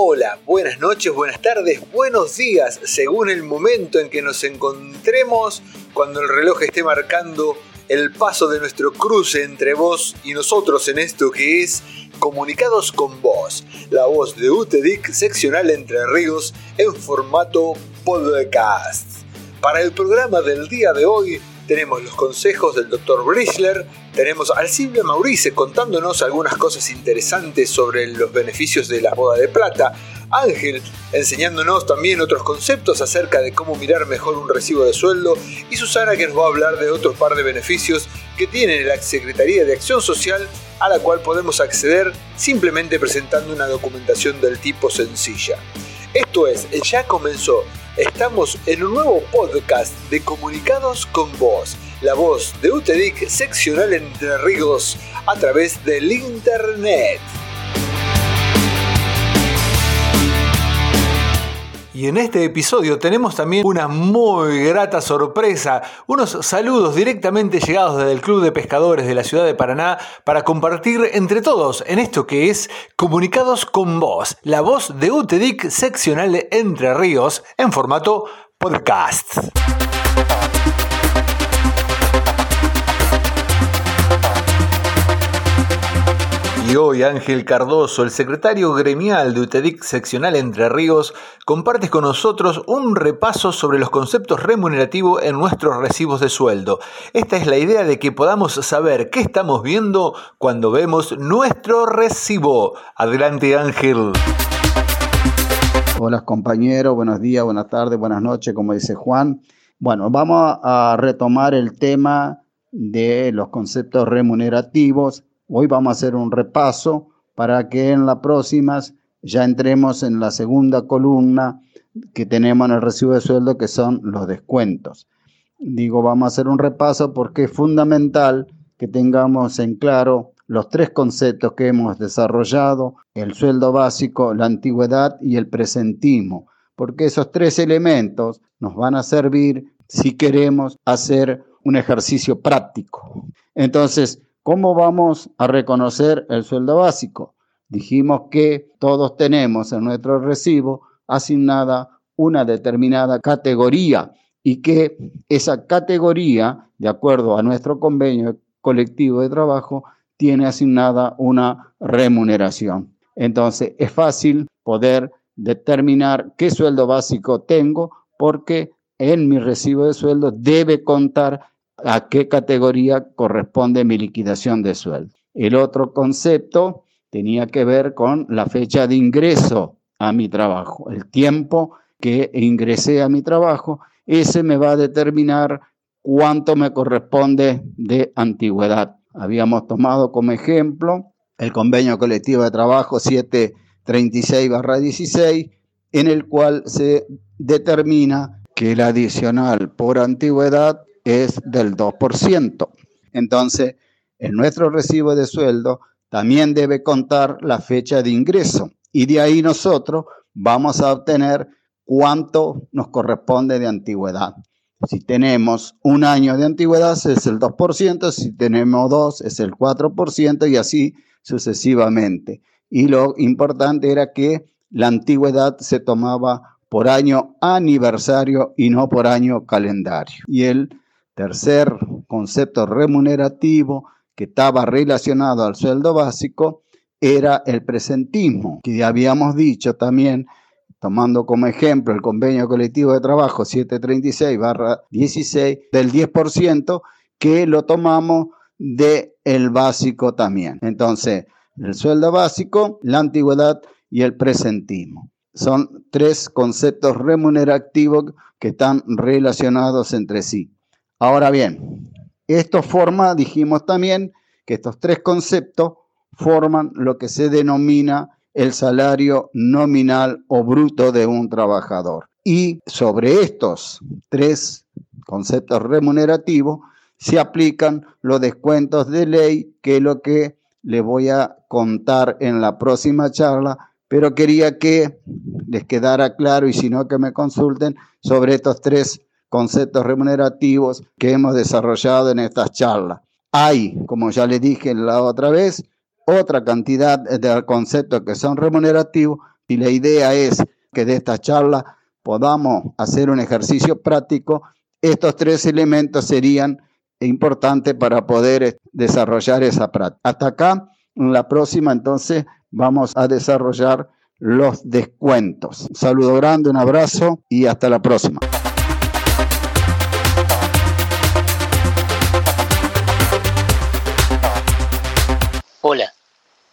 Hola, buenas noches, buenas tardes, buenos días, según el momento en que nos encontremos, cuando el reloj esté marcando el paso de nuestro cruce entre vos y nosotros en esto que es Comunicados con Vos, la voz de UTEDIC seccional Entre Ríos en formato podcast. Para el programa del día de hoy tenemos los consejos del Dr. Brisler, tenemos al Silvia Maurice contándonos algunas cosas interesantes sobre los beneficios de la boda de plata, Ángel enseñándonos también otros conceptos acerca de cómo mirar mejor un recibo de sueldo y Susana que nos va a hablar de otro par de beneficios que tiene la Secretaría de Acción Social a la cual podemos acceder simplemente presentando una documentación del tipo sencilla. Esto es, ya comenzó Estamos en un nuevo podcast de Comunicados con Vos, la voz de UTEDIC seccional Entre Ríos a través del Internet. Y en este episodio tenemos también una muy grata sorpresa, unos saludos directamente llegados desde el Club de Pescadores de la ciudad de Paraná para compartir entre todos en esto que es Comunicados con Vos, la voz de UTEDIC seccional de Entre Ríos en formato podcast. Y hoy Ángel Cardoso, el secretario gremial de UTEDIC seccional Entre Ríos, comparte con nosotros un repaso sobre los conceptos remunerativos en nuestros recibos de sueldo. Esta es la idea de que podamos saber qué estamos viendo cuando vemos nuestro recibo. Adelante Ángel. Hola compañeros, buenos días, buenas tardes, buenas noches, como dice Juan. Bueno, vamos a retomar el tema de los conceptos remunerativos Hoy vamos a hacer un repaso para que en las próximas ya entremos en la segunda columna que tenemos en el recibo de sueldo, que son los descuentos. Digo, vamos a hacer un repaso porque es fundamental que tengamos en claro los tres conceptos que hemos desarrollado, el sueldo básico, la antigüedad y el presentismo, porque esos tres elementos nos van a servir si queremos hacer un ejercicio práctico. Entonces, ¿Cómo vamos a reconocer el sueldo básico? Dijimos que todos tenemos en nuestro recibo asignada una determinada categoría y que esa categoría, de acuerdo a nuestro convenio colectivo de trabajo, tiene asignada una remuneración. Entonces, es fácil poder determinar qué sueldo básico tengo porque en mi recibo de sueldo debe contar a qué categoría corresponde mi liquidación de sueldo. El otro concepto tenía que ver con la fecha de ingreso a mi trabajo, el tiempo que ingresé a mi trabajo, ese me va a determinar cuánto me corresponde de antigüedad. Habíamos tomado como ejemplo el convenio colectivo de trabajo 736-16, en el cual se determina que el adicional por antigüedad es del 2%. Entonces, en nuestro recibo de sueldo también debe contar la fecha de ingreso y de ahí nosotros vamos a obtener cuánto nos corresponde de antigüedad. Si tenemos un año de antigüedad es el 2%, si tenemos dos es el 4% y así sucesivamente. Y lo importante era que la antigüedad se tomaba por año aniversario y no por año calendario. Y el Tercer concepto remunerativo que estaba relacionado al sueldo básico era el presentismo, que ya habíamos dicho también, tomando como ejemplo el convenio colectivo de trabajo 736-16 del 10%, que lo tomamos de el básico también. Entonces, el sueldo básico, la antigüedad y el presentismo. Son tres conceptos remunerativos que están relacionados entre sí. Ahora bien, esto forma, dijimos también, que estos tres conceptos forman lo que se denomina el salario nominal o bruto de un trabajador. Y sobre estos tres conceptos remunerativos se aplican los descuentos de ley, que es lo que le voy a contar en la próxima charla, pero quería que les quedara claro y si no que me consulten sobre estos tres conceptos remunerativos que hemos desarrollado en estas charlas. Hay, como ya les dije la otra vez, otra cantidad de conceptos que son remunerativos y la idea es que de esta charla podamos hacer un ejercicio práctico. Estos tres elementos serían importantes para poder desarrollar esa práctica. Hasta acá, en la próxima entonces vamos a desarrollar los descuentos. Un saludo grande, un abrazo y hasta la próxima.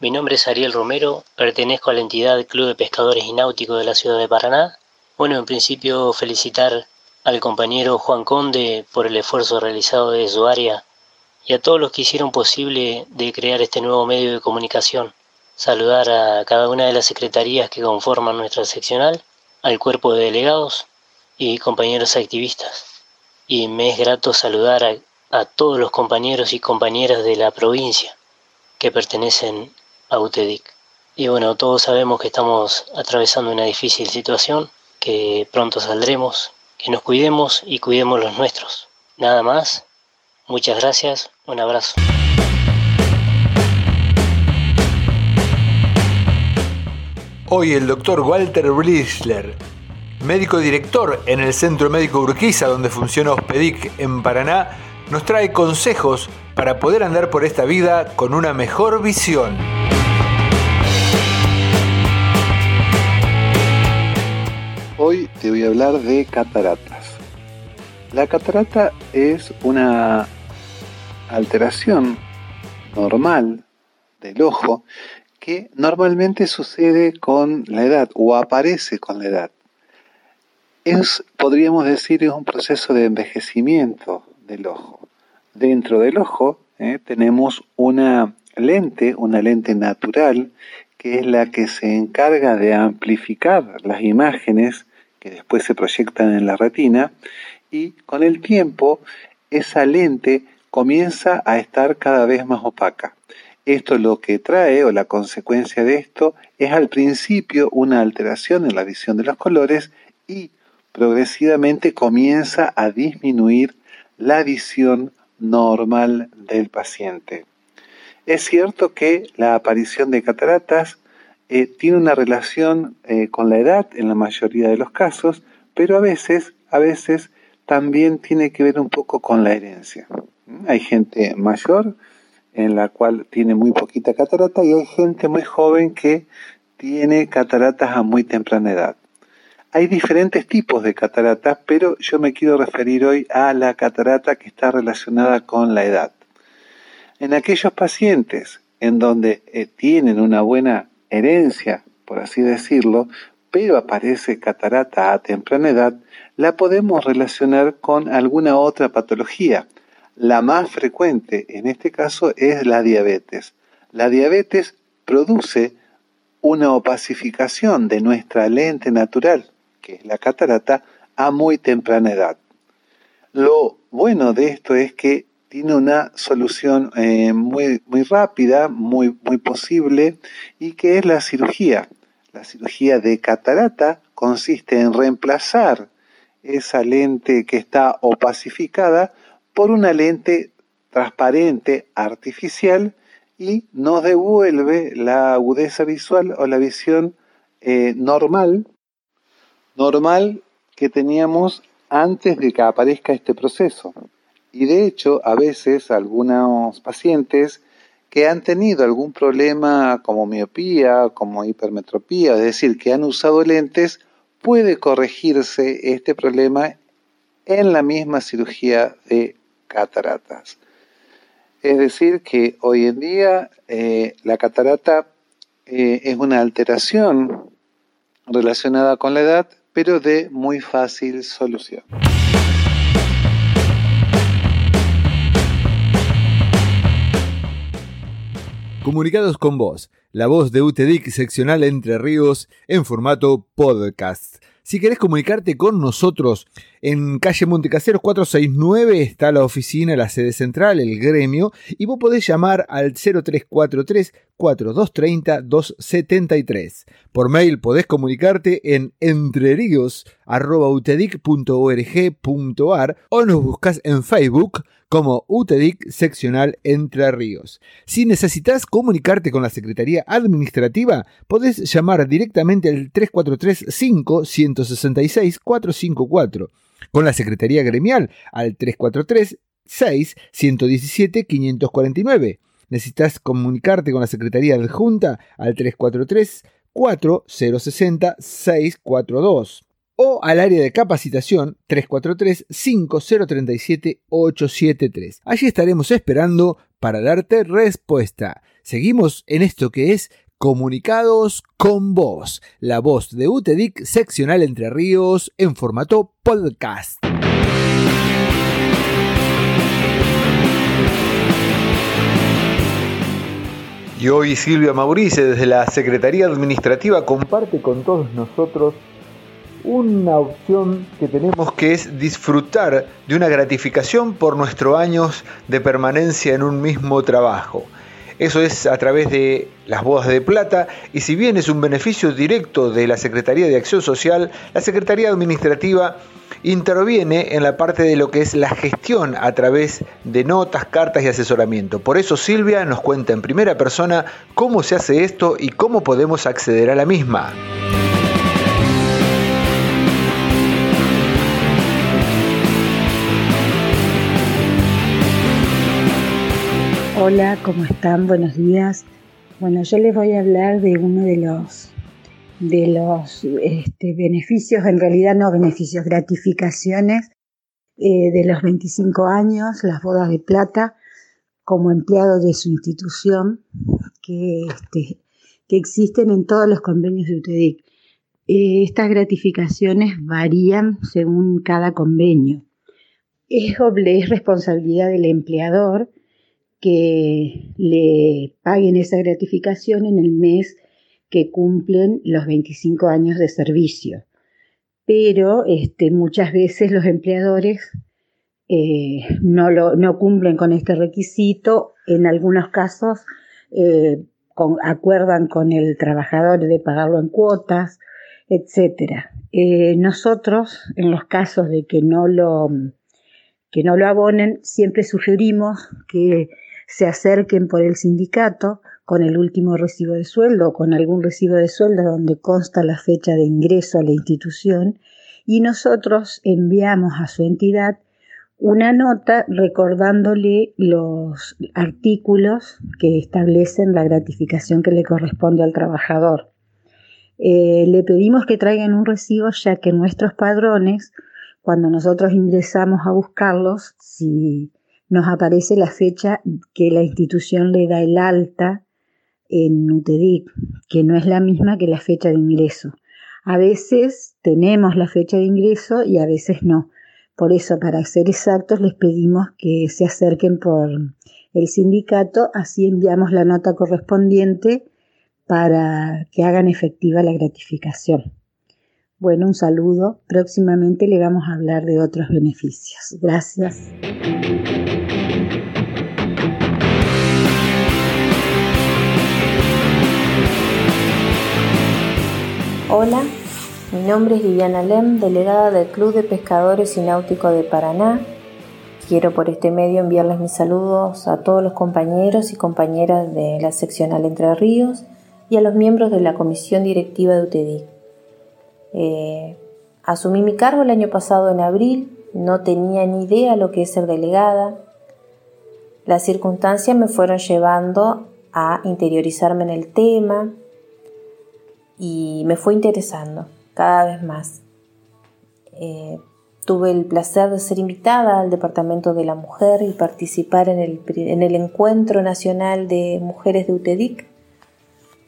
Mi nombre es Ariel Romero, pertenezco a la entidad Club de Pescadores y Náuticos de la ciudad de Paraná. Bueno, en principio felicitar al compañero Juan Conde por el esfuerzo realizado de su área y a todos los que hicieron posible de crear este nuevo medio de comunicación. Saludar a cada una de las secretarías que conforman nuestra seccional, al cuerpo de delegados y compañeros activistas. Y me es grato saludar a, a todos los compañeros y compañeras de la provincia que pertenecen a UTEDIC. Y bueno, todos sabemos que estamos atravesando una difícil situación, que pronto saldremos, que nos cuidemos y cuidemos los nuestros. Nada más, muchas gracias, un abrazo. Hoy el doctor Walter Brischler, médico director en el Centro Médico Urquiza, donde funciona Hospedic en Paraná, nos trae consejos para poder andar por esta vida con una mejor visión. Hoy te voy a hablar de cataratas. La catarata es una alteración normal del ojo que normalmente sucede con la edad o aparece con la edad. Es, podríamos decir, es un proceso de envejecimiento del ojo. Dentro del ojo eh, tenemos una lente, una lente natural, que es la que se encarga de amplificar las imágenes que después se proyectan en la retina y con el tiempo esa lente comienza a estar cada vez más opaca. Esto lo que trae o la consecuencia de esto es al principio una alteración en la visión de los colores y progresivamente comienza a disminuir la visión normal del paciente. Es cierto que la aparición de cataratas eh, tiene una relación eh, con la edad en la mayoría de los casos, pero a veces, a veces también tiene que ver un poco con la herencia. Hay gente mayor en la cual tiene muy poquita catarata y hay gente muy joven que tiene cataratas a muy temprana edad. Hay diferentes tipos de cataratas, pero yo me quiero referir hoy a la catarata que está relacionada con la edad. En aquellos pacientes en donde eh, tienen una buena herencia, por así decirlo, pero aparece catarata a temprana edad, la podemos relacionar con alguna otra patología. La más frecuente en este caso es la diabetes. La diabetes produce una opacificación de nuestra lente natural que es la catarata, a muy temprana edad. Lo bueno de esto es que tiene una solución eh, muy, muy rápida, muy, muy posible, y que es la cirugía. La cirugía de catarata consiste en reemplazar esa lente que está opacificada por una lente transparente artificial y nos devuelve la agudeza visual o la visión eh, normal normal que teníamos antes de que aparezca este proceso. Y de hecho, a veces algunos pacientes que han tenido algún problema como miopía, como hipermetropía, es decir, que han usado lentes, puede corregirse este problema en la misma cirugía de cataratas. Es decir, que hoy en día eh, la catarata eh, es una alteración relacionada con la edad, pero de muy fácil solución. Comunicados con vos, la voz de UTEDIC seccional Entre Ríos en formato podcast. Si querés comunicarte con nosotros, en calle Montecaseros 469 está la oficina, la sede central, el gremio, y vos podés llamar al 0343 4230 273. Por mail podés comunicarte en entreríos.utedic.org.ar o nos buscas en Facebook como UTEDIC seccional Entre Ríos. Si necesitas comunicarte con la Secretaría Administrativa, podés llamar directamente al 343 5 166 454 con la Secretaría Gremial al 343 6 117 549. Necesitas comunicarte con la Secretaría Adjunta al 343 4060 642 o al área de capacitación 343-5037-873. Allí estaremos esperando para darte respuesta. Seguimos en esto que es Comunicados con Voz, la voz de UTEDIC seccional Entre Ríos en formato podcast. Y hoy Silvia Maurice desde la Secretaría Administrativa comparte con todos nosotros una opción que tenemos que es disfrutar de una gratificación por nuestros años de permanencia en un mismo trabajo. Eso es a través de las bodas de plata y si bien es un beneficio directo de la Secretaría de Acción Social, la Secretaría Administrativa interviene en la parte de lo que es la gestión a través de notas, cartas y asesoramiento. Por eso Silvia nos cuenta en primera persona cómo se hace esto y cómo podemos acceder a la misma. Hola, ¿cómo están? Buenos días. Bueno, yo les voy a hablar de uno de los de los este, beneficios, en realidad no beneficios, gratificaciones eh, de los 25 años, las bodas de plata, como empleado de su institución, que, este, que existen en todos los convenios de UTEDIC. Eh, estas gratificaciones varían según cada convenio. Es, es responsabilidad del empleador que le paguen esa gratificación en el mes que cumplen los 25 años de servicio. Pero este, muchas veces los empleadores eh, no, lo, no, cumplen con este requisito. En algunos casos eh, acuerdan con el trabajador de pagarlo en cuotas, etc. Eh, nosotros, en los casos de que no lo, que no lo abonen, siempre sugerimos que se acerquen por el sindicato con el último recibo de sueldo o con algún recibo de sueldo donde consta la fecha de ingreso a la institución y nosotros enviamos a su entidad una nota recordándole los artículos que establecen la gratificación que le corresponde al trabajador. Eh, le pedimos que traigan un recibo ya que nuestros padrones, cuando nosotros ingresamos a buscarlos, si nos aparece la fecha que la institución le da el alta en UTEDIC, que no es la misma que la fecha de ingreso. A veces tenemos la fecha de ingreso y a veces no. Por eso, para ser exactos, les pedimos que se acerquen por el sindicato, así enviamos la nota correspondiente para que hagan efectiva la gratificación. Bueno, un saludo. Próximamente le vamos a hablar de otros beneficios. Gracias. Hola, mi nombre es Liliana Lem, delegada del Club de Pescadores y Náutico de Paraná. Quiero por este medio enviarles mis saludos a todos los compañeros y compañeras de la seccional Entre Ríos y a los miembros de la comisión directiva de UTEDIC. Eh, asumí mi cargo el año pasado en abril, no tenía ni idea lo que es ser delegada. Las circunstancias me fueron llevando a interiorizarme en el tema, y me fue interesando cada vez más. Eh, tuve el placer de ser invitada al Departamento de la Mujer y participar en el, en el Encuentro Nacional de Mujeres de UTEDIC,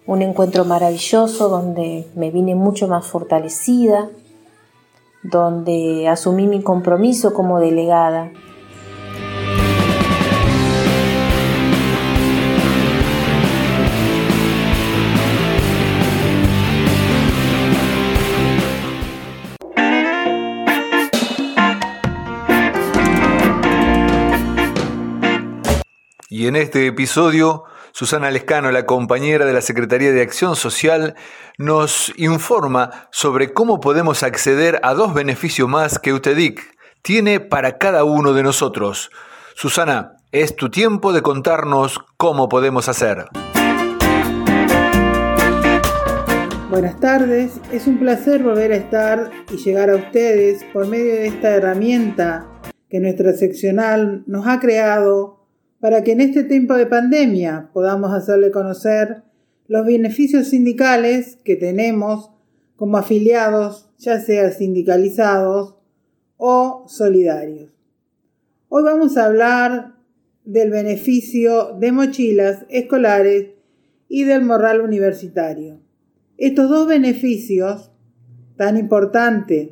un encuentro maravilloso donde me vine mucho más fortalecida, donde asumí mi compromiso como delegada Y en este episodio, Susana Lescano, la compañera de la Secretaría de Acción Social, nos informa sobre cómo podemos acceder a dos beneficios más que UTEDIC tiene para cada uno de nosotros. Susana, es tu tiempo de contarnos cómo podemos hacer. Buenas tardes, es un placer volver a estar y llegar a ustedes por medio de esta herramienta que nuestra seccional nos ha creado para que en este tiempo de pandemia podamos hacerle conocer los beneficios sindicales que tenemos como afiliados, ya sea sindicalizados o solidarios. Hoy vamos a hablar del beneficio de mochilas escolares y del morral universitario. Estos dos beneficios, tan importantes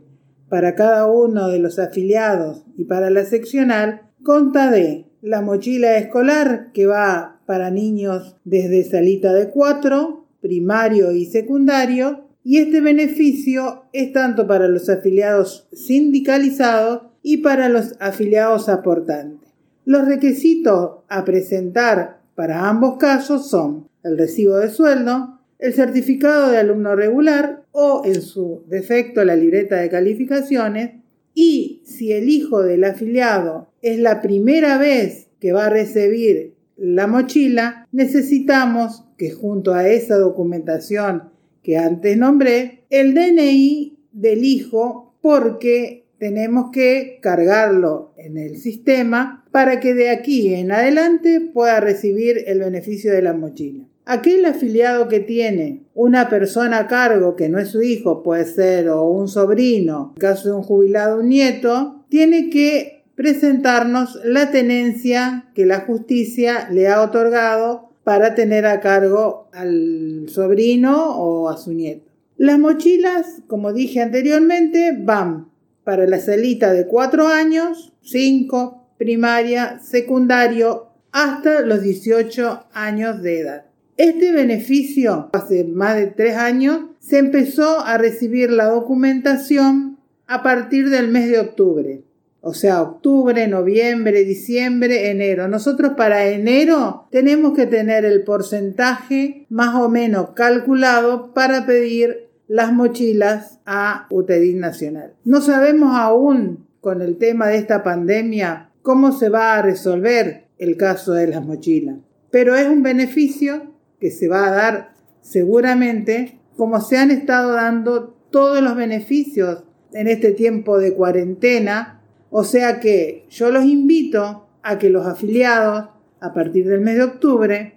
para cada uno de los afiliados y para la seccional, consta de la mochila escolar que va para niños desde salita de 4, primario y secundario, y este beneficio es tanto para los afiliados sindicalizados y para los afiliados aportantes. Los requisitos a presentar para ambos casos son el recibo de sueldo, el certificado de alumno regular o, en su defecto, la libreta de calificaciones y si el hijo del afiliado es la primera vez que va a recibir la mochila, necesitamos que junto a esa documentación que antes nombré, el DNI del hijo porque tenemos que cargarlo en el sistema para que de aquí en adelante pueda recibir el beneficio de la mochila. Aquel afiliado que tiene una persona a cargo que no es su hijo, puede ser o un sobrino, en caso de un jubilado, un nieto, tiene que presentarnos la tenencia que la justicia le ha otorgado para tener a cargo al sobrino o a su nieto. Las mochilas, como dije anteriormente, van para la salita de 4 años, 5, primaria, secundario, hasta los 18 años de edad. Este beneficio, hace más de 3 años, se empezó a recibir la documentación a partir del mes de octubre o sea, octubre, noviembre, diciembre, enero. Nosotros para enero tenemos que tener el porcentaje más o menos calculado para pedir las mochilas a UTEDIN Nacional. No sabemos aún con el tema de esta pandemia cómo se va a resolver el caso de las mochilas, pero es un beneficio que se va a dar seguramente como se han estado dando todos los beneficios en este tiempo de cuarentena o sea que yo los invito a que los afiliados, a partir del mes de octubre,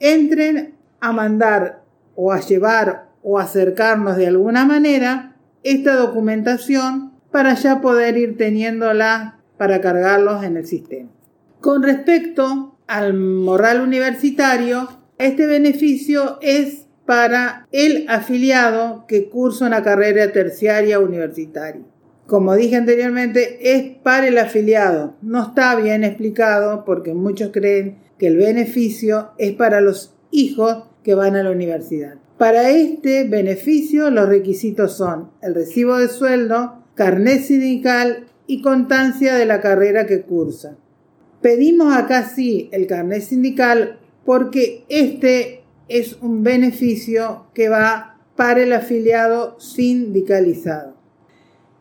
entren a mandar o a llevar o acercarnos de alguna manera esta documentación para ya poder ir teniéndola para cargarlos en el sistema. Con respecto al morral universitario, este beneficio es para el afiliado que cursa una carrera terciaria universitaria como dije anteriormente, es para el afiliado. No está bien explicado porque muchos creen que el beneficio es para los hijos que van a la universidad. Para este beneficio los requisitos son el recibo de sueldo, carnet sindical y constancia de la carrera que cursa. Pedimos acá sí el carnet sindical porque este es un beneficio que va para el afiliado sindicalizado.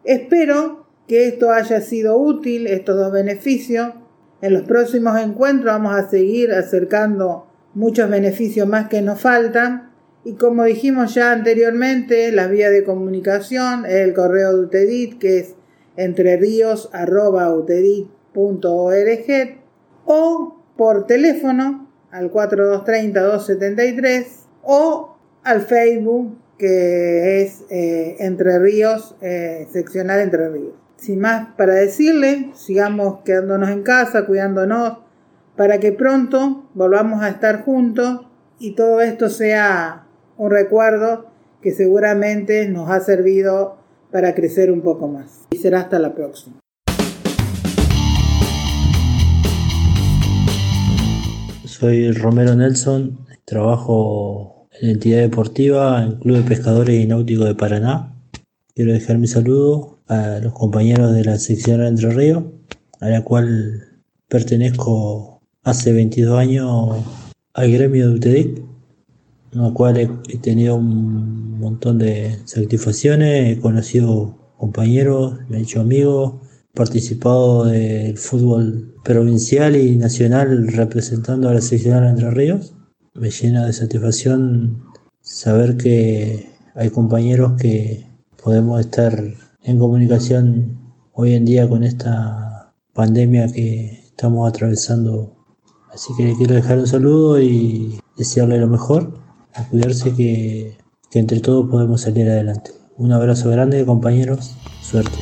Espero que esto haya sido útil, estos dos beneficios. En los próximos encuentros vamos a seguir acercando muchos beneficios más que nos faltan. Y como dijimos ya anteriormente, la vía de comunicación es el correo de UTEDIT, que es entreríos.utedit.org o por teléfono al 4230-273 o al Facebook que es eh, Entre Ríos, eh, seccional Entre Ríos. Sin más para decirle, sigamos quedándonos en casa, cuidándonos, para que pronto volvamos a estar juntos y todo esto sea un recuerdo que seguramente nos ha servido para crecer un poco más. Y será hasta la próxima. Soy Romero Nelson, trabajo la entidad deportiva, el Club de Pescadores y Náuticos de Paraná. Quiero dejar mi saludo a los compañeros de la sección Entre Ríos, a la cual pertenezco hace 22 años al gremio de UTEDIC, en la cual he, tenido un montón de satisfacciones, he conocido compañeros, me he hecho amigos, participado del fútbol provincial y nacional representando a la seccional Entre Ríos. Me llena de satisfacción saber que hay compañeros que podemos estar en comunicación hoy en día con esta pandemia que estamos atravesando. Así que quiero dejar un saludo y desearle lo mejor, a cuidarse que, que entre todos podemos salir adelante. Un abrazo grande compañeros, suerte.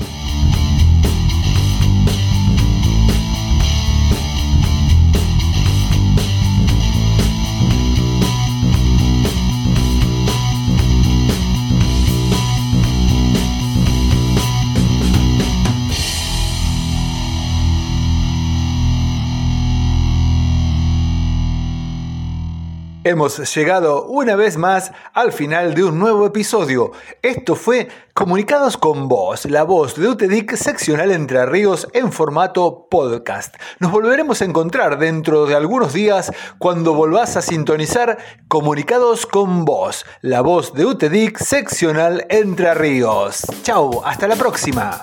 Hemos llegado una vez más al final de un nuevo episodio. Esto fue Comunicados con Vos, la voz de UTEDIC seccional Entre Ríos en formato podcast. Nos volveremos a encontrar dentro de algunos días cuando volvás a sintonizar Comunicados con Vos, la voz de UTEDIC seccional Entre Ríos. Chau, hasta la próxima.